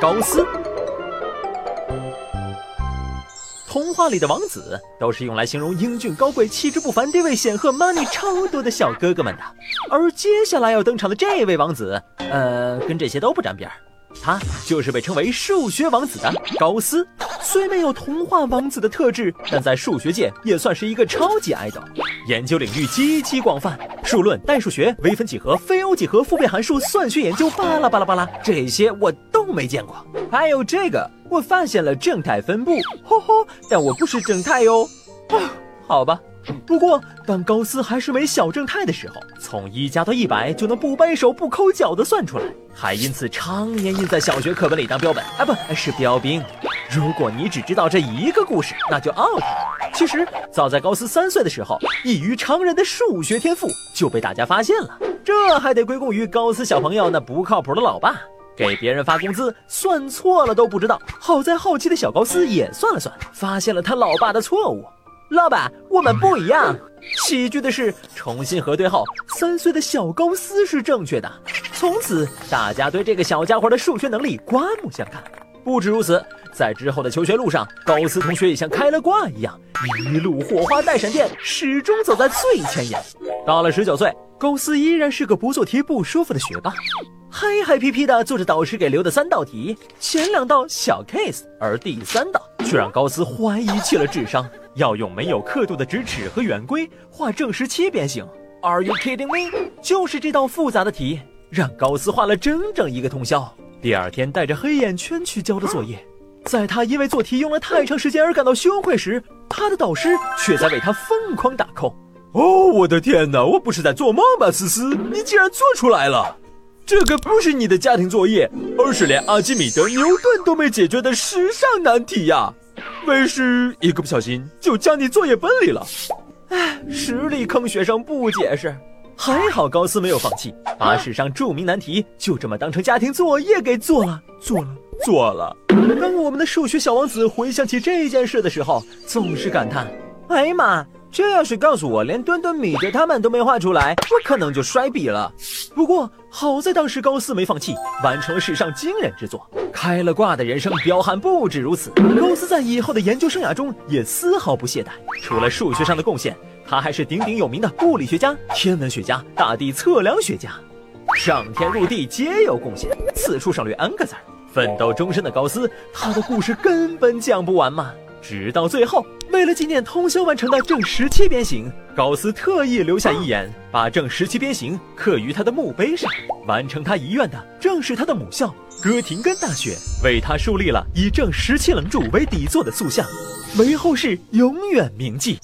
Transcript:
高斯童话里的王子都是用来形容英俊高贵、气质不凡、地位显赫、money 超多的小哥哥们的。而接下来要登场的这位王子，呃，跟这些都不沾边。他就是被称为数学王子的高斯。虽没有童话王子的特质，但在数学界也算是一个超级 idol。研究领域极其广泛，数论、代数学、微分几何、非欧几何、复变函数、算学研究，巴拉巴拉巴拉，这些我。都没见过。还有这个，我发现了正态分布，吼吼，但我不是正态哟。啊，好吧。不过，当高斯还是枚小正太的时候，从一加到一百就能不掰手不抠脚的算出来，还因此常年印在小学课本里当标本啊，不是标兵。如果你只知道这一个故事，那就 out 了。其实，早在高斯三岁的时候，异于常人的数学天赋就被大家发现了，这还得归功于高斯小朋友那不靠谱的老爸，给别人发工资算错了都不知道。好在好奇的小高斯也算了算，发现了他老爸的错误。老板，我们不一样。喜剧的是，重新核对后，三岁的小高斯是正确的。从此，大家对这个小家伙的数学能力刮目相看。不止如此，在之后的求学路上，高斯同学也像开了挂一样，一路火花带闪电，始终走在最前沿。到了十九岁，高斯依然是个不做题不舒服的学霸，嗨嗨皮皮的做着导师给留的三道题，前两道小 case，而第三道却让高斯怀疑起了智商。要用没有刻度的直尺和圆规画正十七边形，Are you kidding me？就是这道复杂的题，让高斯画了整整一个通宵。第二天带着黑眼圈去交的作业，在他因为做题用了太长时间而感到羞愧时，他的导师却在为他疯狂打 call。哦，我的天哪！我不是在做梦吧，思思？你竟然做出来了！这个不是你的家庭作业，而是连阿基米德、牛顿都没解决的时尚难题呀！为师一个不小心就将你作业本里了，唉，实力坑学生不解释。还好高斯没有放弃，把史上著名难题就这么当成家庭作业给做了，做了，做了。当我们的数学小王子回想起这件事的时候，总是感叹：哎呀妈！这要是告诉我，连墩墩、米德他们都没画出来，我可能就摔笔了。不过好在当时高斯没放弃，完成了史上惊人之作，开了挂的人生彪悍不止如此。高斯在以后的研究生涯中也丝毫不懈怠，除了数学上的贡献，他还是鼎鼎有名的物理学家、天文学家、大地测量学家，上天入地皆有贡献，此处省略 n 个字儿。奋斗终身的高斯，他的故事根本讲不完嘛。直到最后，为了纪念通宵完成的正十七边形，高斯特意留下遗言，把正十七边形刻于他的墓碑上。完成他遗愿的正是他的母校哥廷根大学，为他树立了以正十七棱柱为底座的塑像，为后世永远铭记。